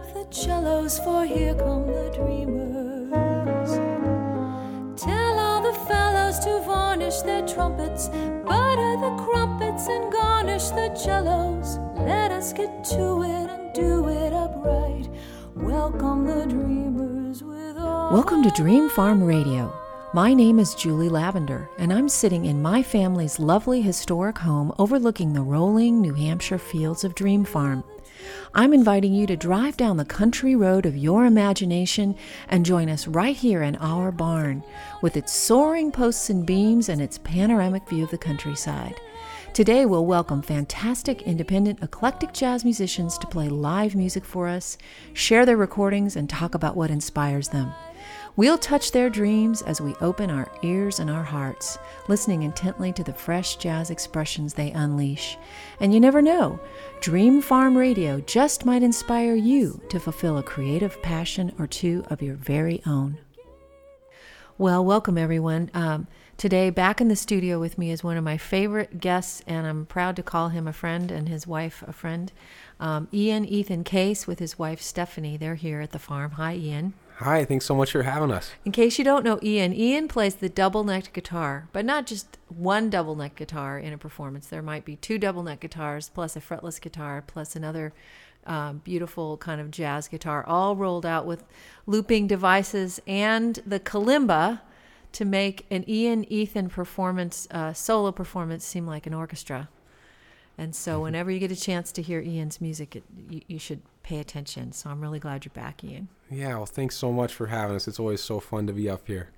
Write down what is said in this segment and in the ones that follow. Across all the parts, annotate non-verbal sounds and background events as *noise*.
Up the cellos, for here come the dreamers. Tell all the fellows to varnish their trumpets, butter the crumpets, and garnish the cellos. Let us get to it and do it upright. Welcome the dreamers with all. Welcome to Dream Farm Radio. My name is Julie Lavender, and I'm sitting in my family's lovely historic home overlooking the rolling New Hampshire fields of Dream Farm. I'm inviting you to drive down the country road of your imagination and join us right here in our barn with its soaring posts and beams and its panoramic view of the countryside. Today, we'll welcome fantastic, independent, eclectic jazz musicians to play live music for us, share their recordings, and talk about what inspires them. We'll touch their dreams as we open our ears and our hearts, listening intently to the fresh jazz expressions they unleash. And you never know, Dream Farm Radio just might inspire you to fulfill a creative passion or two of your very own. Well, welcome everyone. Um, today, back in the studio with me is one of my favorite guests, and I'm proud to call him a friend and his wife a friend. Um, Ian Ethan Case with his wife Stephanie. They're here at the farm. Hi, Ian. Hi, thanks so much for having us. In case you don't know Ian, Ian plays the double necked guitar, but not just one double neck guitar in a performance. There might be two double neck guitars, plus a fretless guitar, plus another um, beautiful kind of jazz guitar, all rolled out with looping devices and the kalimba to make an Ian Ethan performance, uh, solo performance, seem like an orchestra. And so, whenever you get a chance to hear Ian's music, it, you, you should pay attention. So, I'm really glad you're back, Ian. Yeah, well, thanks so much for having us. It's always so fun to be up here.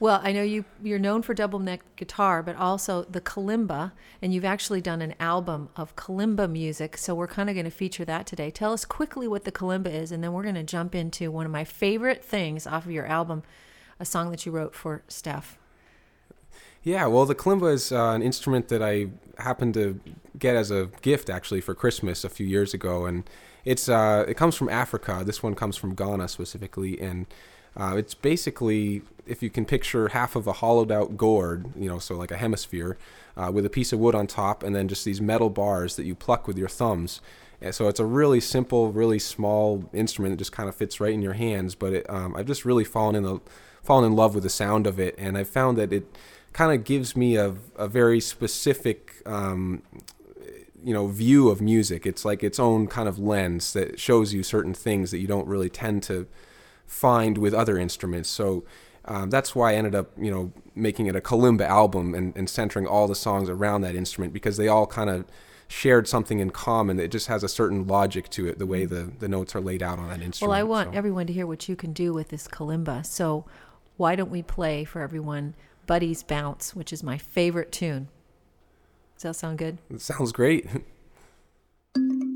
Well, I know you you're known for double neck guitar, but also the kalimba, and you've actually done an album of kalimba music. So we're kind of going to feature that today. Tell us quickly what the kalimba is, and then we're going to jump into one of my favorite things off of your album, a song that you wrote for Steph. Yeah, well, the kalimba is uh, an instrument that I happened to get as a gift actually for Christmas a few years ago, and it's uh, it comes from Africa. This one comes from Ghana specifically, and uh, it's basically if you can picture half of a hollowed out gourd, you know, so like a hemisphere, uh, with a piece of wood on top, and then just these metal bars that you pluck with your thumbs. And so it's a really simple, really small instrument that just kind of fits right in your hands. But it, um, I've just really fallen in the fallen in love with the sound of it, and I found that it kind of gives me a, a very specific um, you know view of music it's like its own kind of lens that shows you certain things that you don't really tend to find with other instruments so um, that's why I ended up, you know, making it a kalimba album and, and centering all the songs around that instrument because they all kind of shared something in common. It just has a certain logic to it, the way the, the notes are laid out on that instrument. Well, I want so. everyone to hear what you can do with this kalimba. So why don't we play for everyone Buddy's Bounce, which is my favorite tune? Does that sound good? It sounds great. *laughs*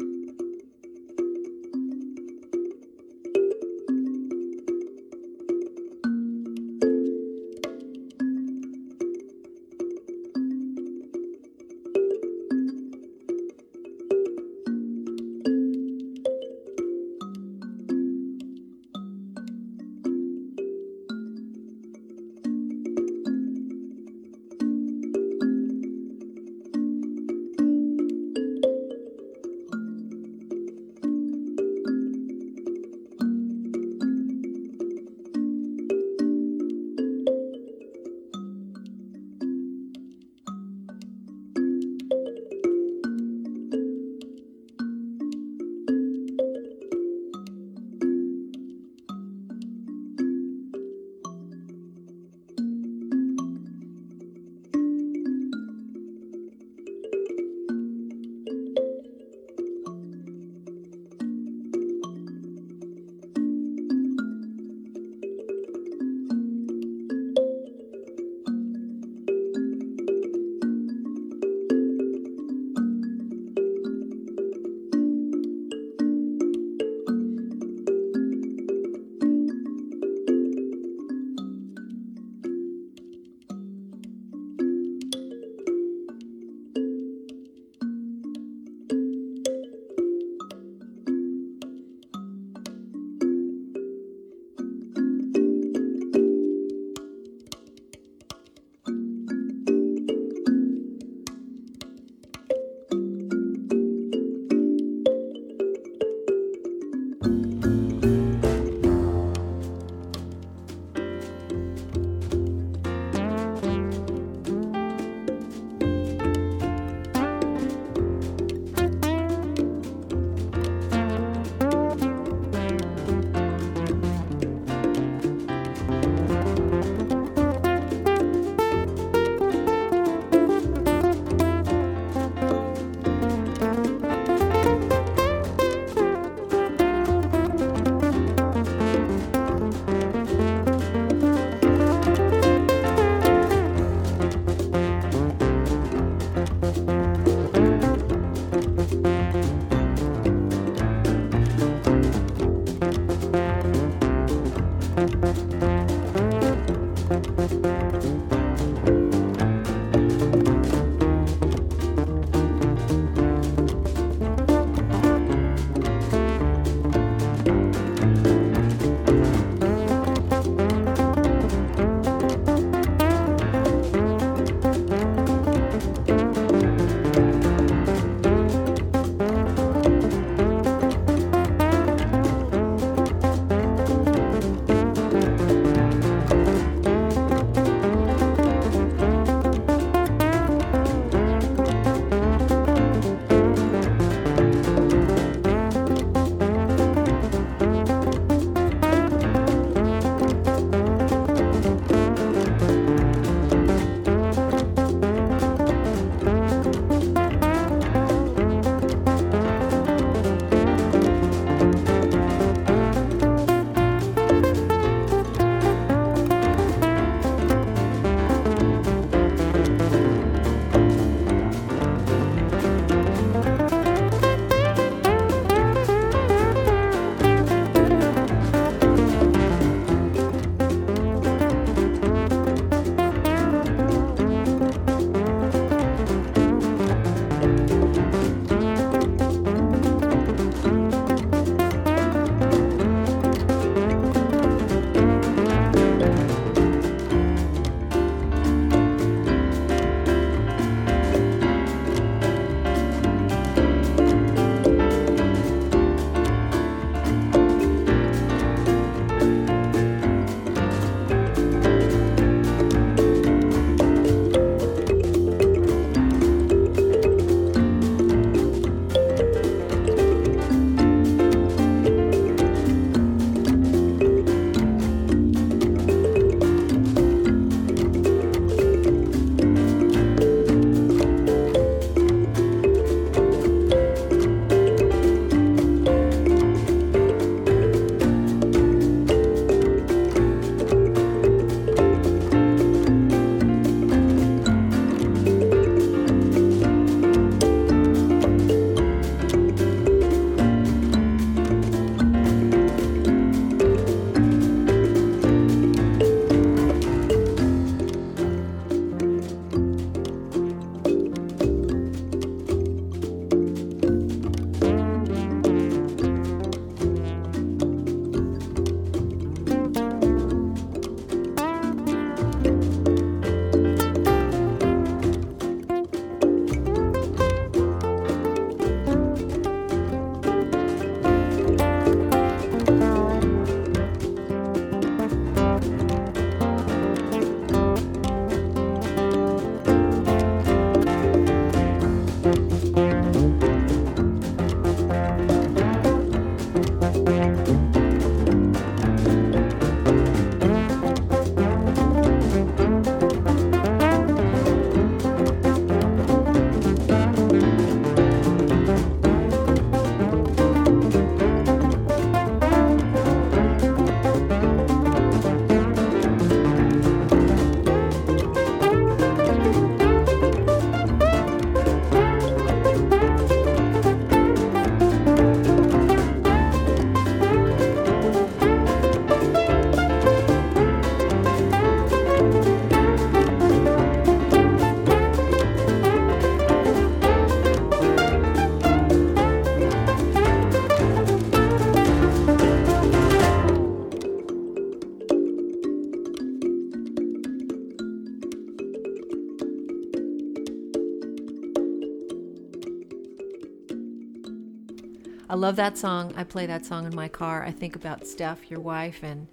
Love that song. I play that song in my car. I think about Steph, your wife, and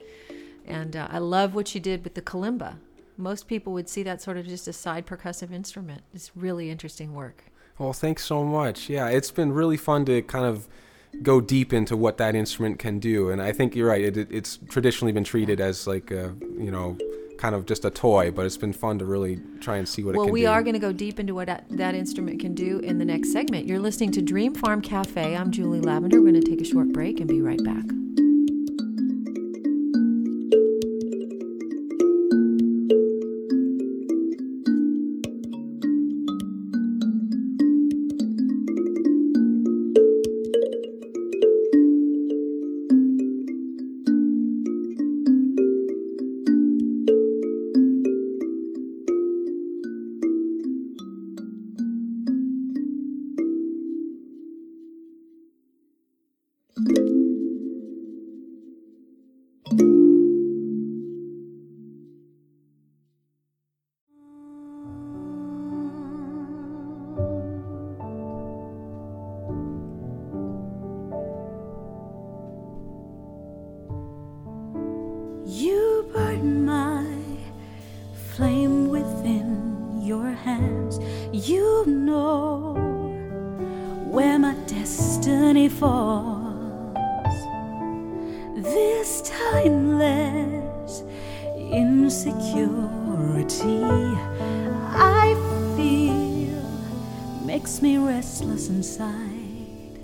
and uh, I love what you did with the kalimba. Most people would see that sort of just a side percussive instrument. It's really interesting work. Well, thanks so much. Yeah, it's been really fun to kind of go deep into what that instrument can do, and I think you're right. It, it's traditionally been treated as like a, you know kind of just a toy, but it's been fun to really try and see what well, it can we do. Well, we are going to go deep into what that, that instrument can do in the next segment. You're listening to Dream Farm Cafe. I'm Julie Lavender. We're going to take a short break and be right back. You burn my flame within your hands. You know where my destiny falls. This timeless insecurity I feel makes me restless inside.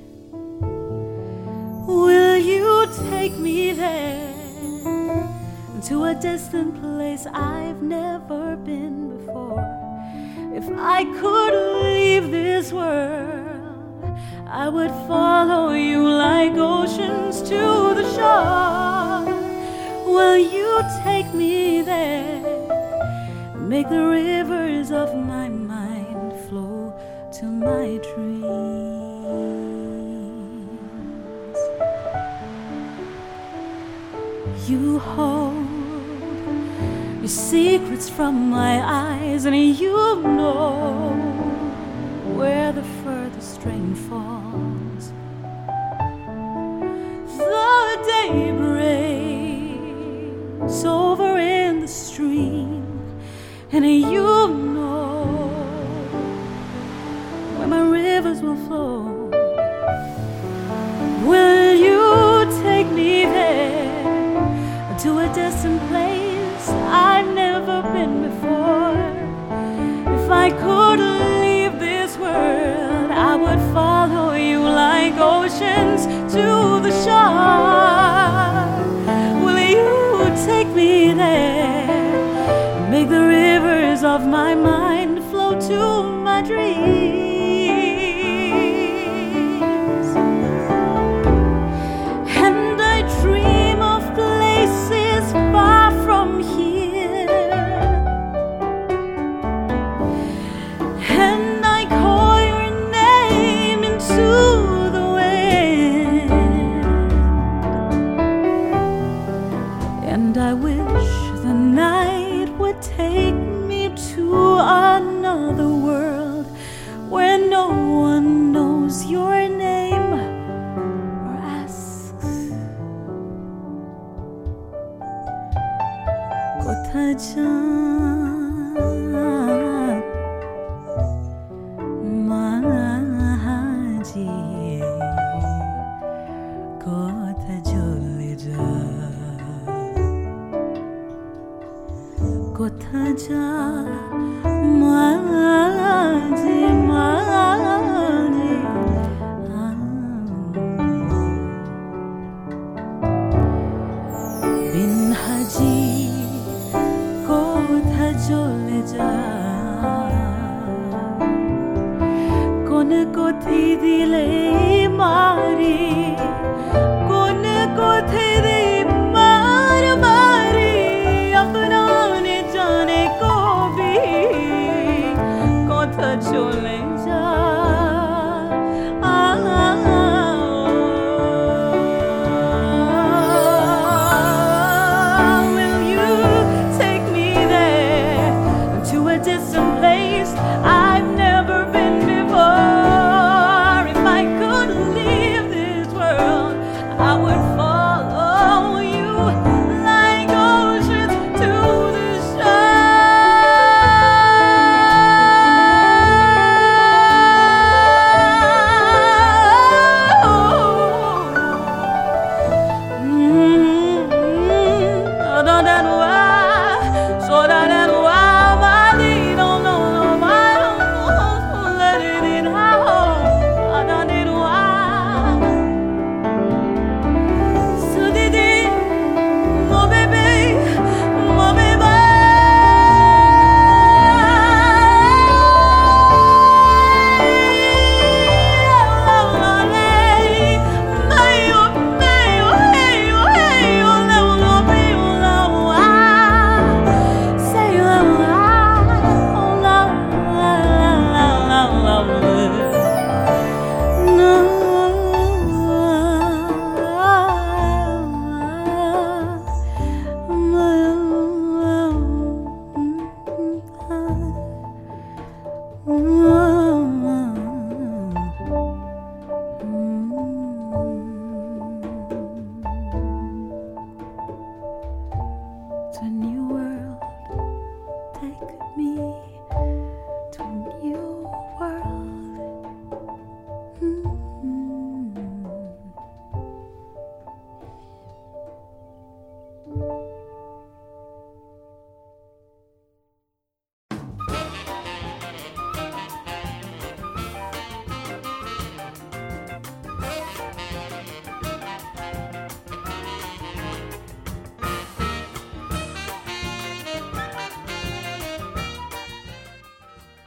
Will you take me there? To a distant place I've never been before. If I could leave this world, I would follow you like oceans to the shore. Will you take me there? Make the rivers of your secrets from my eyes, and you know where the rivers of my mind flow to my dreams.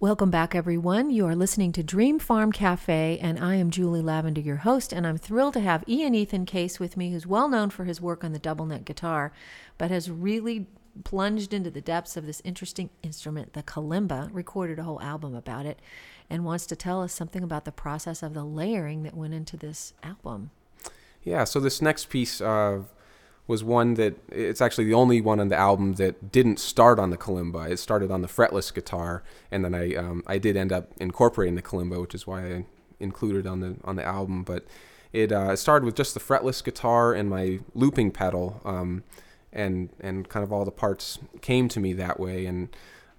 Welcome back, everyone. You are listening to Dream Farm Cafe, and I am Julie Lavender, your host. And I'm thrilled to have Ian Ethan Case with me, who's well known for his work on the double neck guitar, but has really plunged into the depths of this interesting instrument, the kalimba, recorded a whole album about it, and wants to tell us something about the process of the layering that went into this album. Yeah, so this next piece uh, was one that it's actually the only one on the album that didn't start on the kalimba. It started on the fretless guitar, and then I um, I did end up incorporating the kalimba, which is why I included on the on the album. But it uh, started with just the fretless guitar and my looping pedal, um, and and kind of all the parts came to me that way, and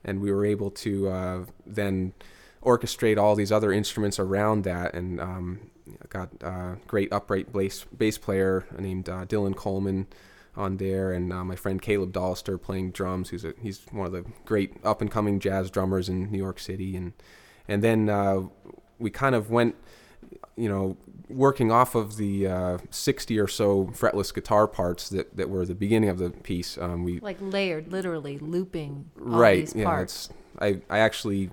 and we were able to uh, then orchestrate all these other instruments around that, and um, got a great upright bass bass player named uh, Dylan Coleman on there, and uh, my friend Caleb Dolister playing drums. Who's a, he's one of the great up and coming jazz drummers in New York City, and and then uh, we kind of went, you know, working off of the uh, 60 or so fretless guitar parts that, that were the beginning of the piece. Um, we Like layered, literally looping right, these yeah. parts. It's I I actually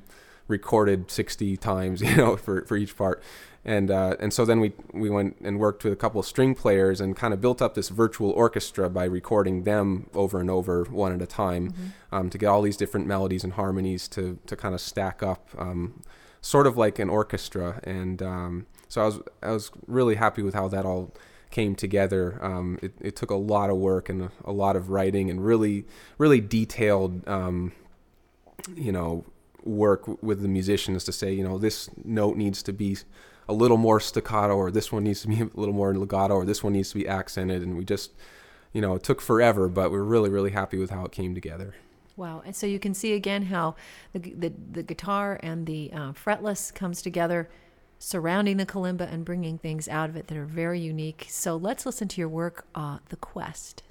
recorded 60 times, *laughs* you know, for, for each part. And uh, and so then we we went and worked with a couple of string players and kind of built up this virtual orchestra by recording them over and over one at a time um, to get all these different melodies and harmonies to to kind of stack up, um, sort of like an orchestra. And um, so I was I was really happy with how that all came together. Um, it, it took a lot of work and a, a lot of writing and really really detailed. Um, you know work with the musicians to say you know this note needs to be a little more staccato or this one needs to be *laughs* a little more legato or this one needs to be accented and we just you know it took forever but we are really really happy with how it came together Wow. And so you can see again how the, the, the guitar and the uh, fretless comes together, surrounding the kalimba and bringing things out of it that are very unique. So let's listen to your work, uh, The Quest.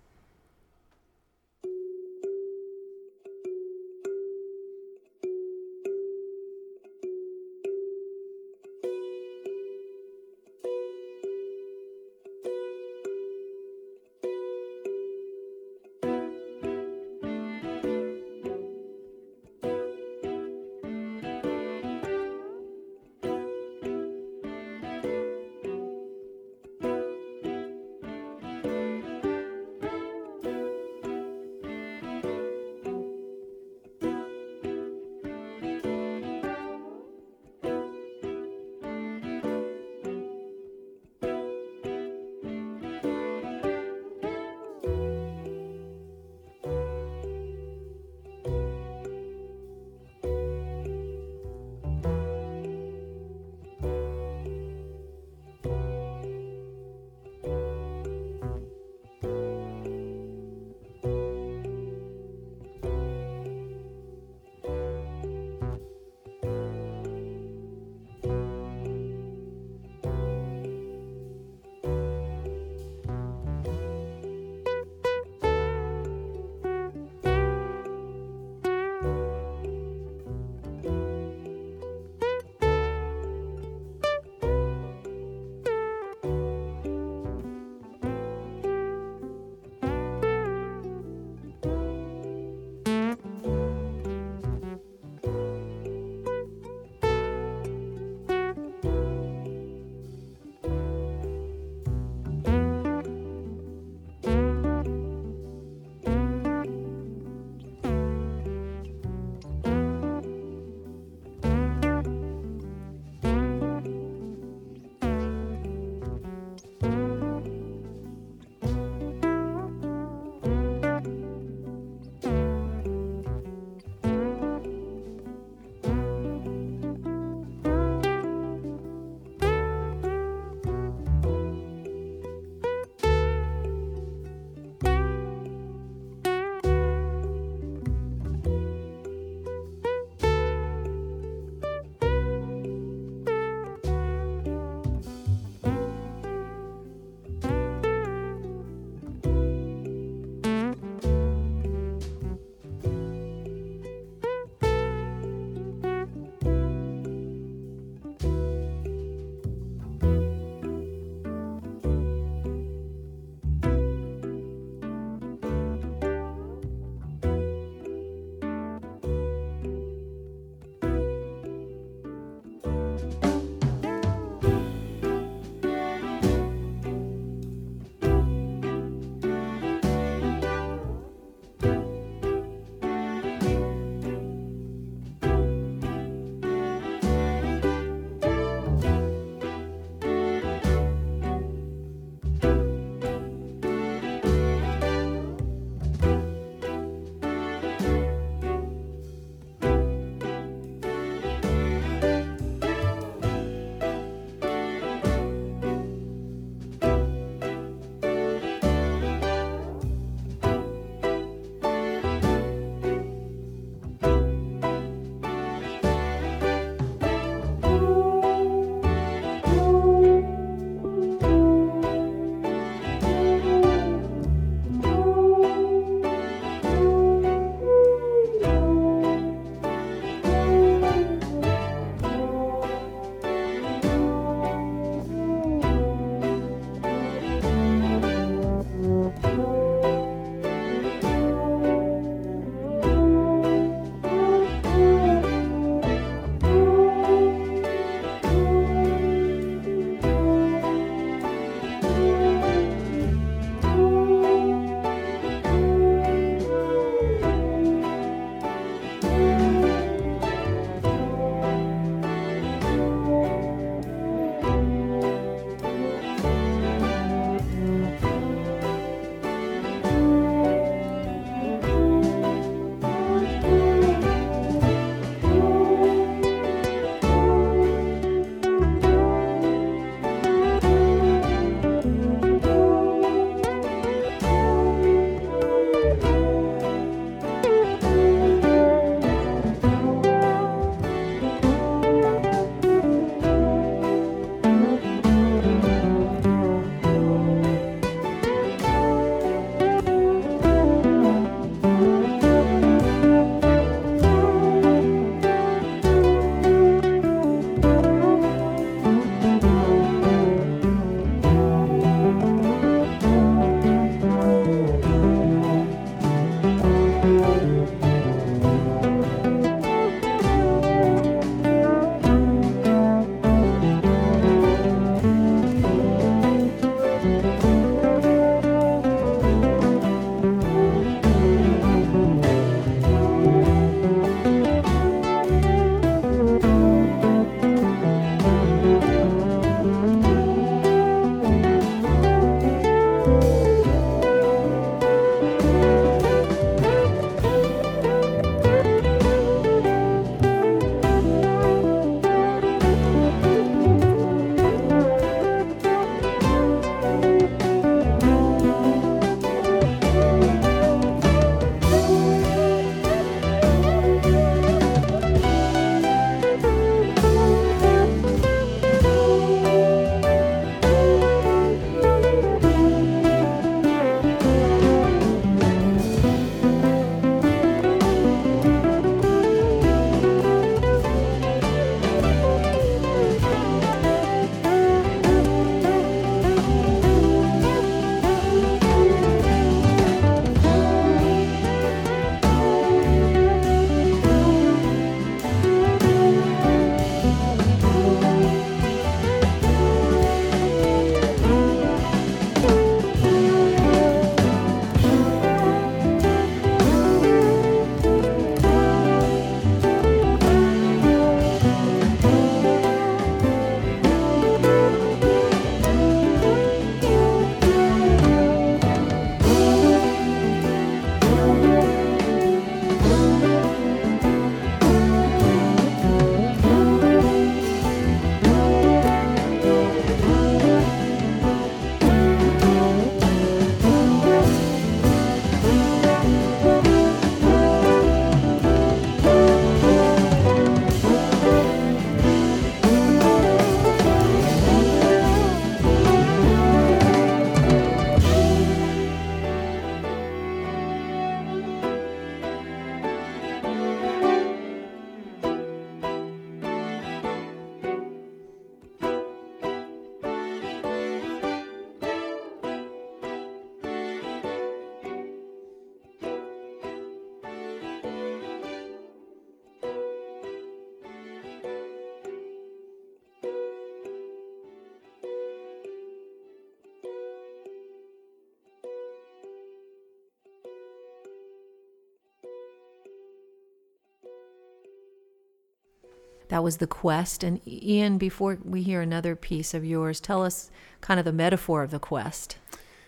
That was The Quest. And Ian, before we hear another piece of yours, tell us kind of the metaphor of The Quest.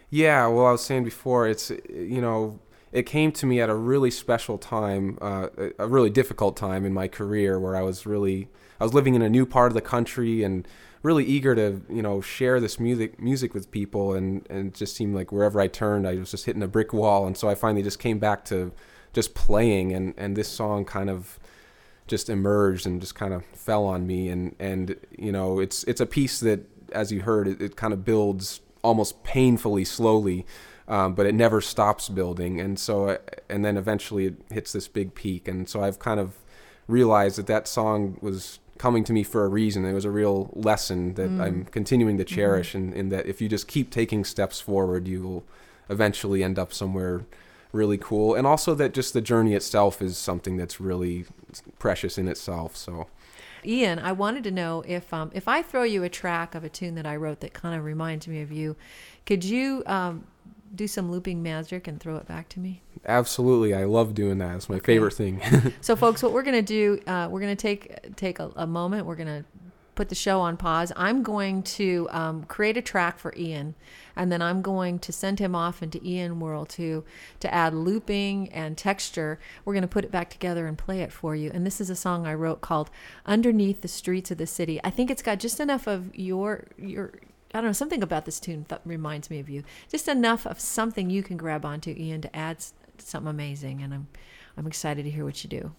Yeah, well, I was saying before, it's, you know, it came to me at a really special time, uh, a really difficult time in my career where I was really, I was living in a new part of the country and really eager to, you know, share this music music with people, and and it just seemed like wherever I turned, I was just hitting a brick wall, and so I finally just came back to just playing, and and this song kind of just emerged and just kind of fell on me, and and you know, it's it's a piece that, as you heard, it, it kind of builds almost painfully slowly um, but it never stops building. And so, uh, and then eventually it hits this big peak. And so I've kind of realized that that song was coming to me for a reason. It was a real lesson that mm. I'm continuing to mm-hmm. cherish, mm-hmm. and in that if you just keep taking steps forward, you will eventually end up somewhere really cool. And also that just the journey itself is something that's really precious in itself. So. Ian, I wanted to know if um, if I throw you a track of a tune that I wrote that kind of reminds me of you, could you um, do some looping magic and throw it back to me? Absolutely, I love doing that. It's my okay. favorite thing. *laughs* so, folks, what we're gonna do, uh, we're gonna take take a, a, moment. We're gonna put the show on pause. I'm going to um, create a track for Ian, and then I'm going to send him off into Ian World to to add looping and texture. We're gonna put it back together and play it for you. And this is a song I wrote called "Underneath the Streets of the City." I think it's got just enough of your your I don't know, something about this tune that reminds me of you. Just enough of something you can grab onto, Ian, to add something amazing. And I'm, I'm excited to hear what you do.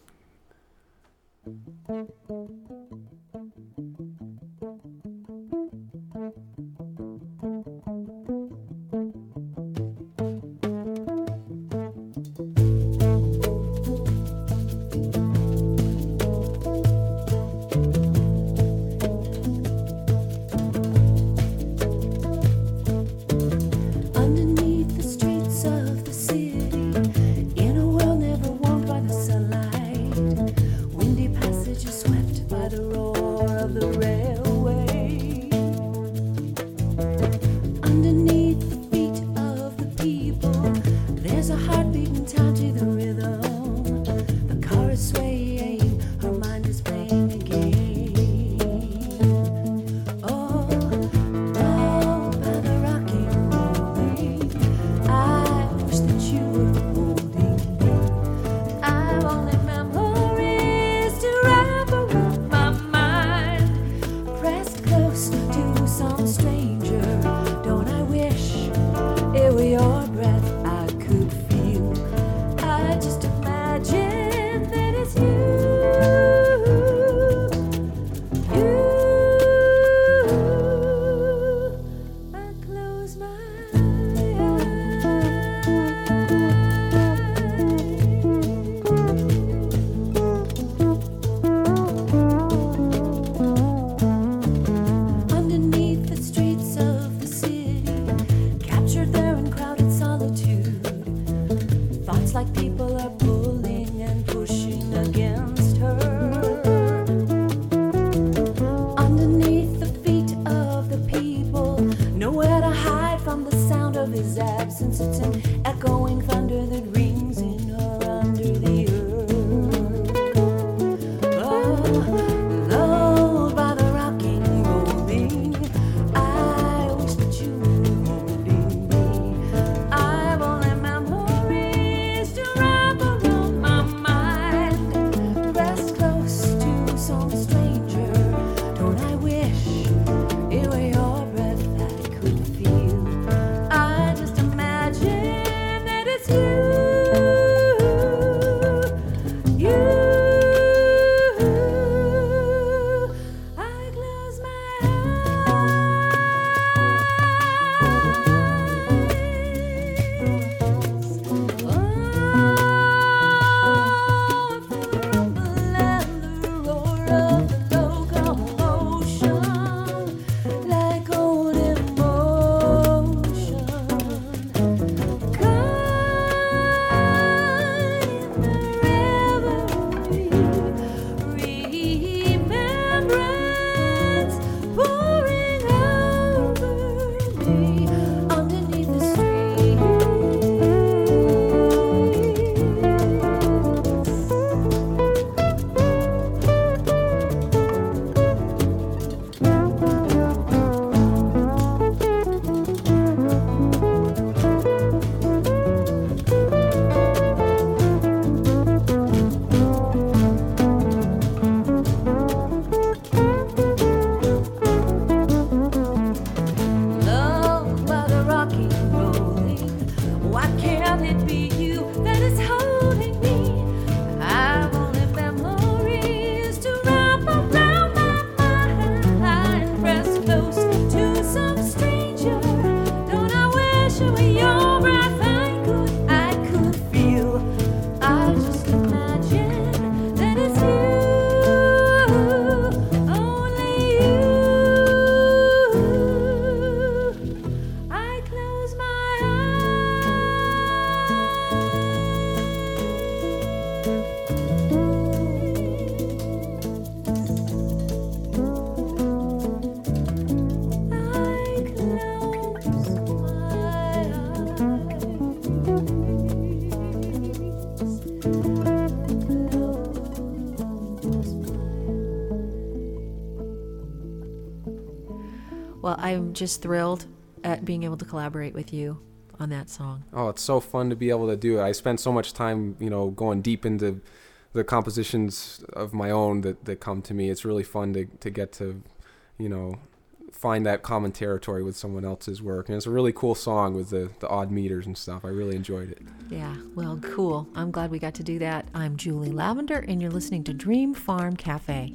roll. I'm just thrilled at being able to collaborate with you on that song. Oh, it's so fun to be able to do it. I spend so much time, you know, going deep into the compositions of my own that, that come to me. It's really fun to, to get to, you know, find that common territory with someone else's work. And it's a really cool song with the, the odd meters and stuff. I really enjoyed it. Yeah, well, cool. I'm glad we got to do that. I'm Julie Lavender, and you're listening to Dream Farm Cafe.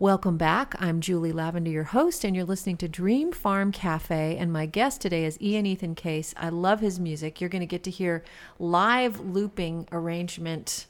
Welcome back. I'm Julie Lavender, your host, and you're listening to Dream Farm Cafe. And my guest today is Ian Ethan Case. I love his music. You're going to get to hear live looping arrangement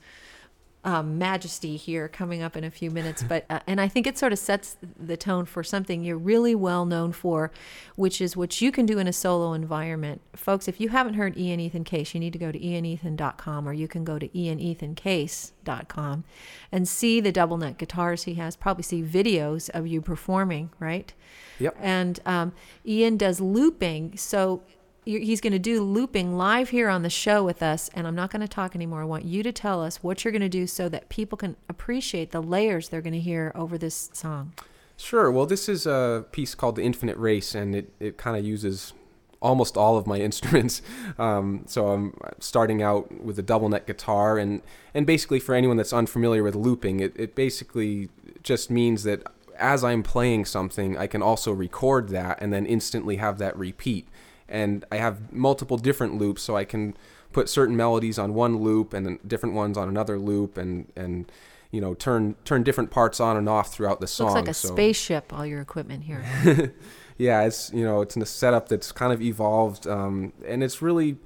um, majesty here coming up in a few minutes. But uh, and I think it sort of sets the tone for something you're really well known for, which is what you can do in a solo environment. Folks, if you haven't heard Ian Ethan Case, you need to go to ianethan.com or you can go to ianethancase.com and see the double neck guitars he has. Probably see videos of you performing, right? Yep. And um, Ian does looping, so he's going to do looping live here on the show with us. And I'm not going to talk anymore. I want you to tell us what you're going to do so that people can appreciate the layers they're going to hear over this song. Sure. Well, this is a piece called The Infinite Race, and it, it kind of uses almost all of my *laughs* instruments. Um, so I'm starting out with a double neck guitar, and, and basically, for anyone that's unfamiliar with looping, it, it basically just means that as I'm playing something, I can also record that and then instantly have that repeat. And I have multiple different loops, so I can put certain melodies on one loop and then different ones on another loop, and and you know turn turn different parts on and off throughout the song. Looks like a so- spaceship, all your equipment here. *laughs* yeah, it's you know it's in a setup that's kind of evolved, um, and it's really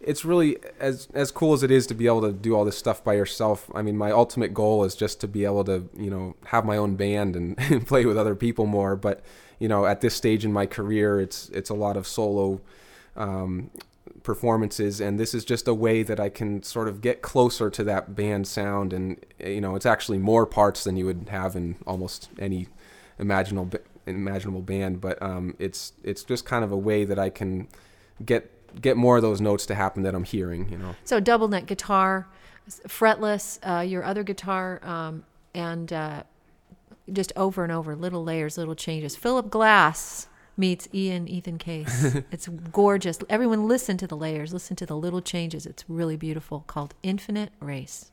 it's really as as cool as it is to be able to do all this stuff by yourself. I mean, my ultimate goal is just to be able to, you know, have my own band and, and *laughs* play with other people more. But you know, at this stage in my career, it's it's a lot of solo um, performances, and this is just a way that I can sort of get closer to that band sound. And you know, it's actually more parts than you would have in almost any imaginable imaginable band. But um, it's it's just kind of a way that I can get get more of those notes to happen that I'm hearing, you know. So double neck guitar, fretless, uh, your other guitar, um, and uh, just over and over, little layers, little changes. Philip Glass meets Ian Ethan Case. *laughs* it's gorgeous. Everyone listen to the layers, listen to the little changes. It's really beautiful. Called Infinite Race.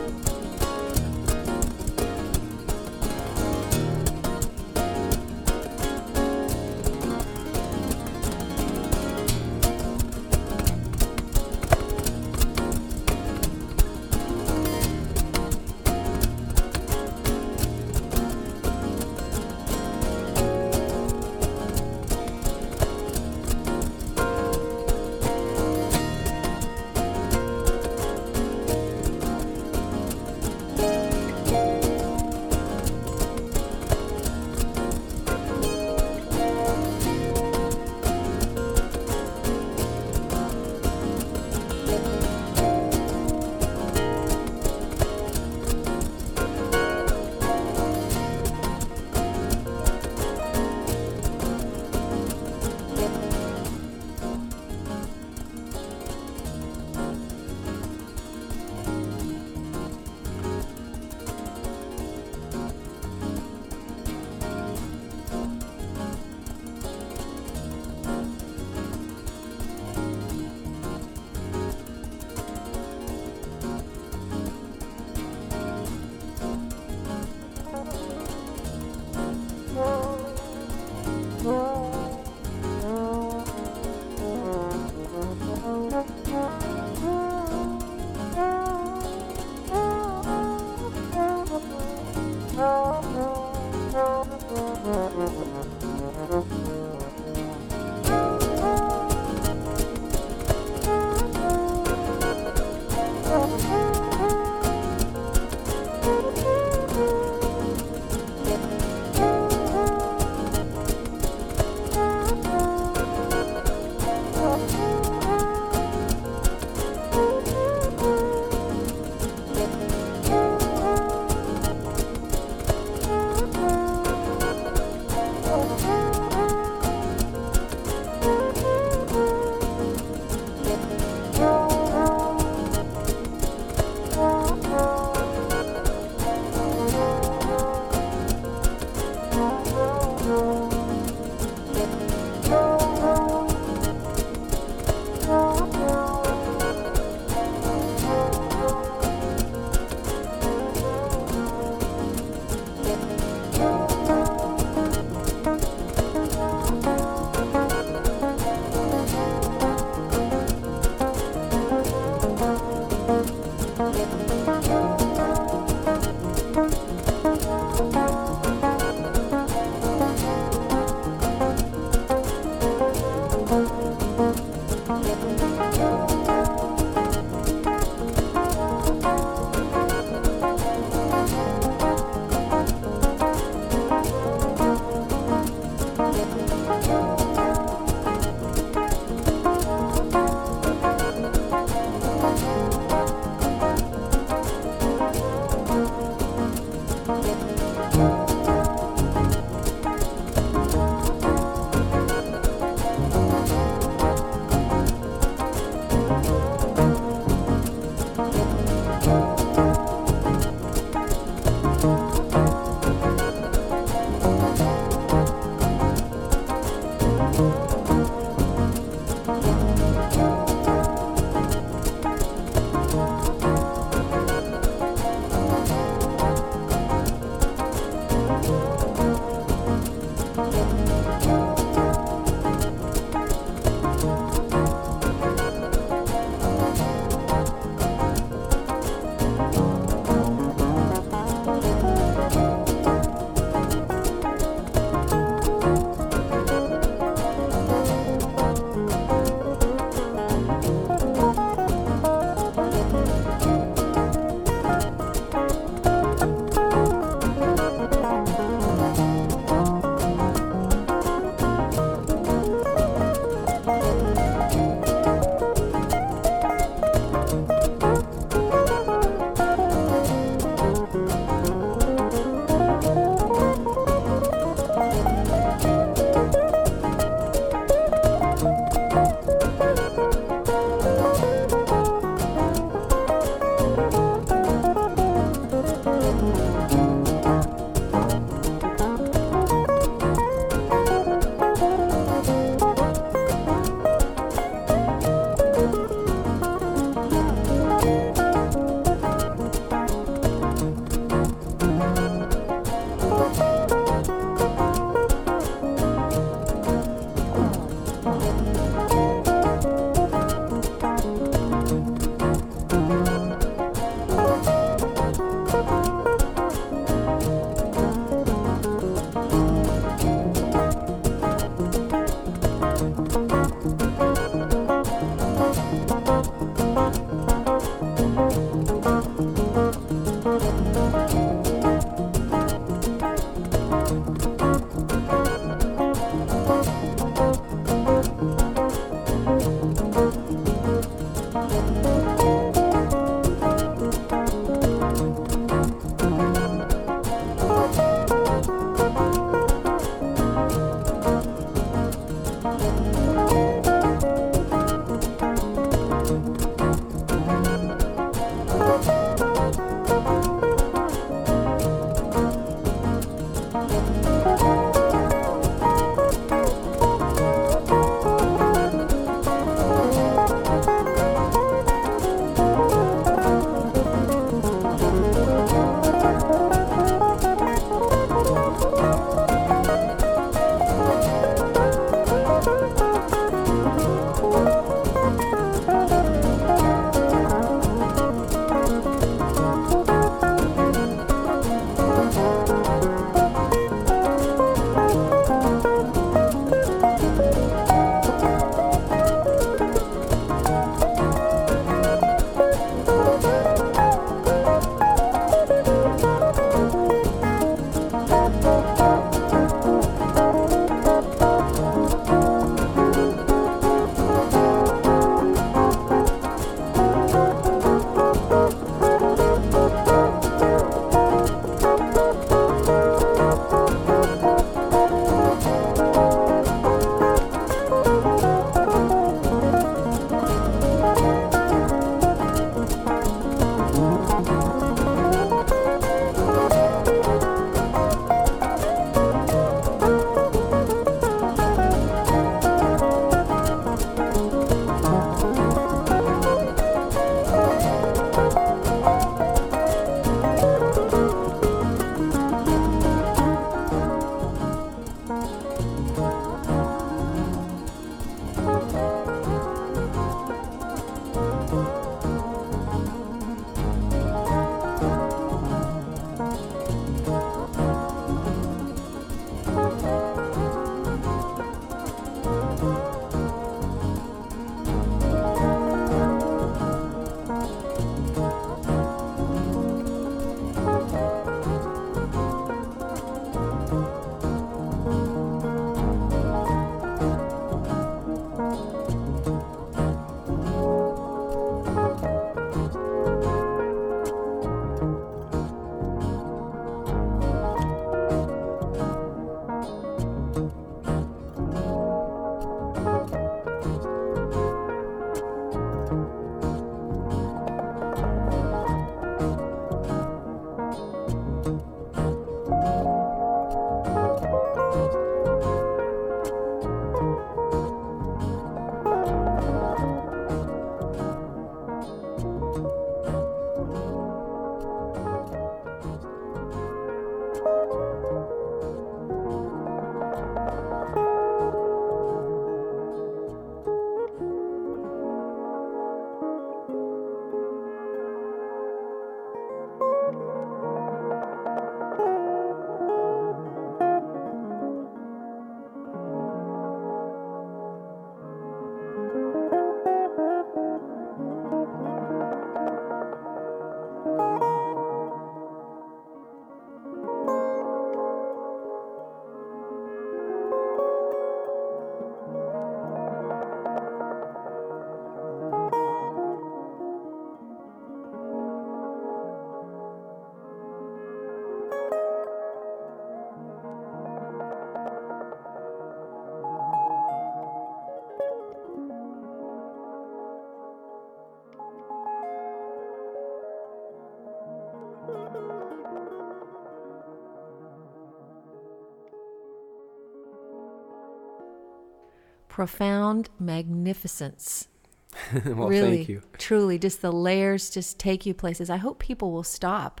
Profound magnificence. *laughs* well, really, thank you. Truly, just the layers just take you places. I hope people will stop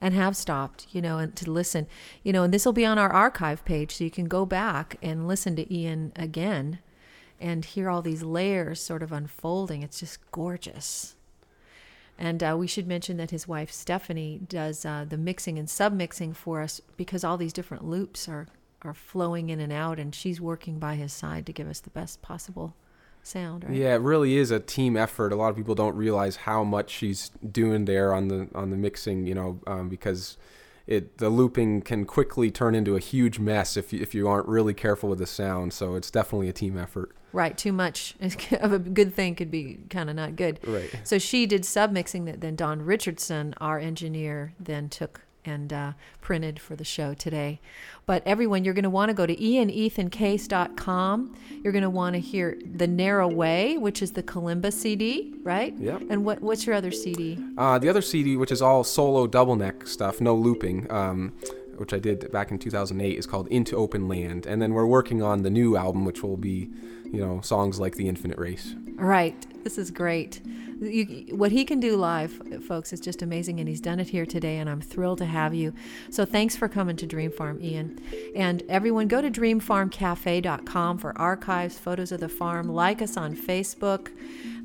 and have stopped, you know, and to listen, you know, and this will be on our archive page so you can go back and listen to Ian again and hear all these layers sort of unfolding. It's just gorgeous. And uh, we should mention that his wife Stephanie does uh, the mixing and submixing for us because all these different loops are are flowing in and out, and she's working by his side to give us the best possible sound. Right? Yeah, it really is a team effort. A lot of people don't realize how much she's doing there on the on the mixing. You know, um, because it the looping can quickly turn into a huge mess if you, if you aren't really careful with the sound. So it's definitely a team effort. Right, too much *laughs* of a good thing could be kind of not good. Right. So she did submixing that then Don Richardson, our engineer, then took and uh, printed for the show today. But everyone, you're going to want to go to ianethancase.com. You're going to want to hear The Narrow Way, which is the Kalimba CD, right? Yep. And what what's your other CD? Uh, the other CD, which is all solo double neck stuff, no looping, um, which I did back in 2008, is called Into Open Land. And then we're working on the new album, which will be, you know, songs like The Infinite Race. All right. This is great. You, what he can do live, folks, is just amazing, and he's done it here today, and I'm thrilled to have you. So thanks for coming to Dream Farm, Ian. And everyone, go to dreamfarmcafe.com for archives, photos of the farm. Like us on Facebook.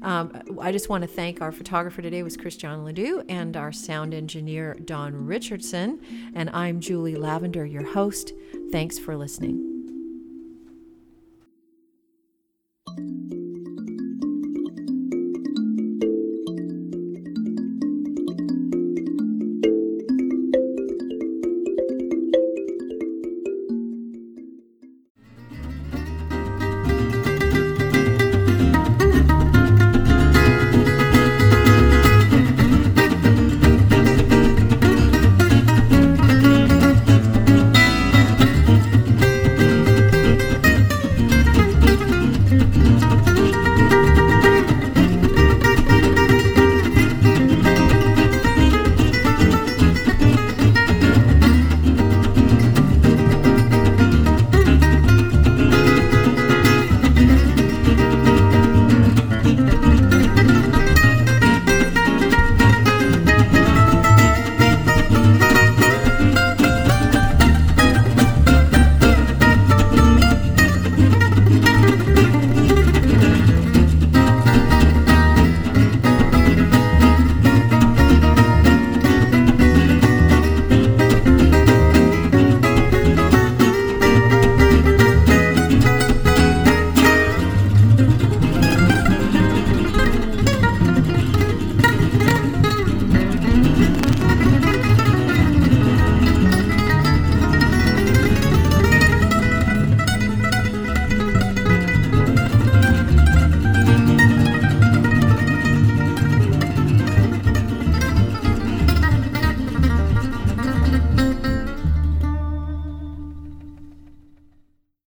Um, I just want to thank our photographer today was Christian Ledoux and our sound engineer Don Richardson. And I'm Julie Lavender, your host. Thanks for listening.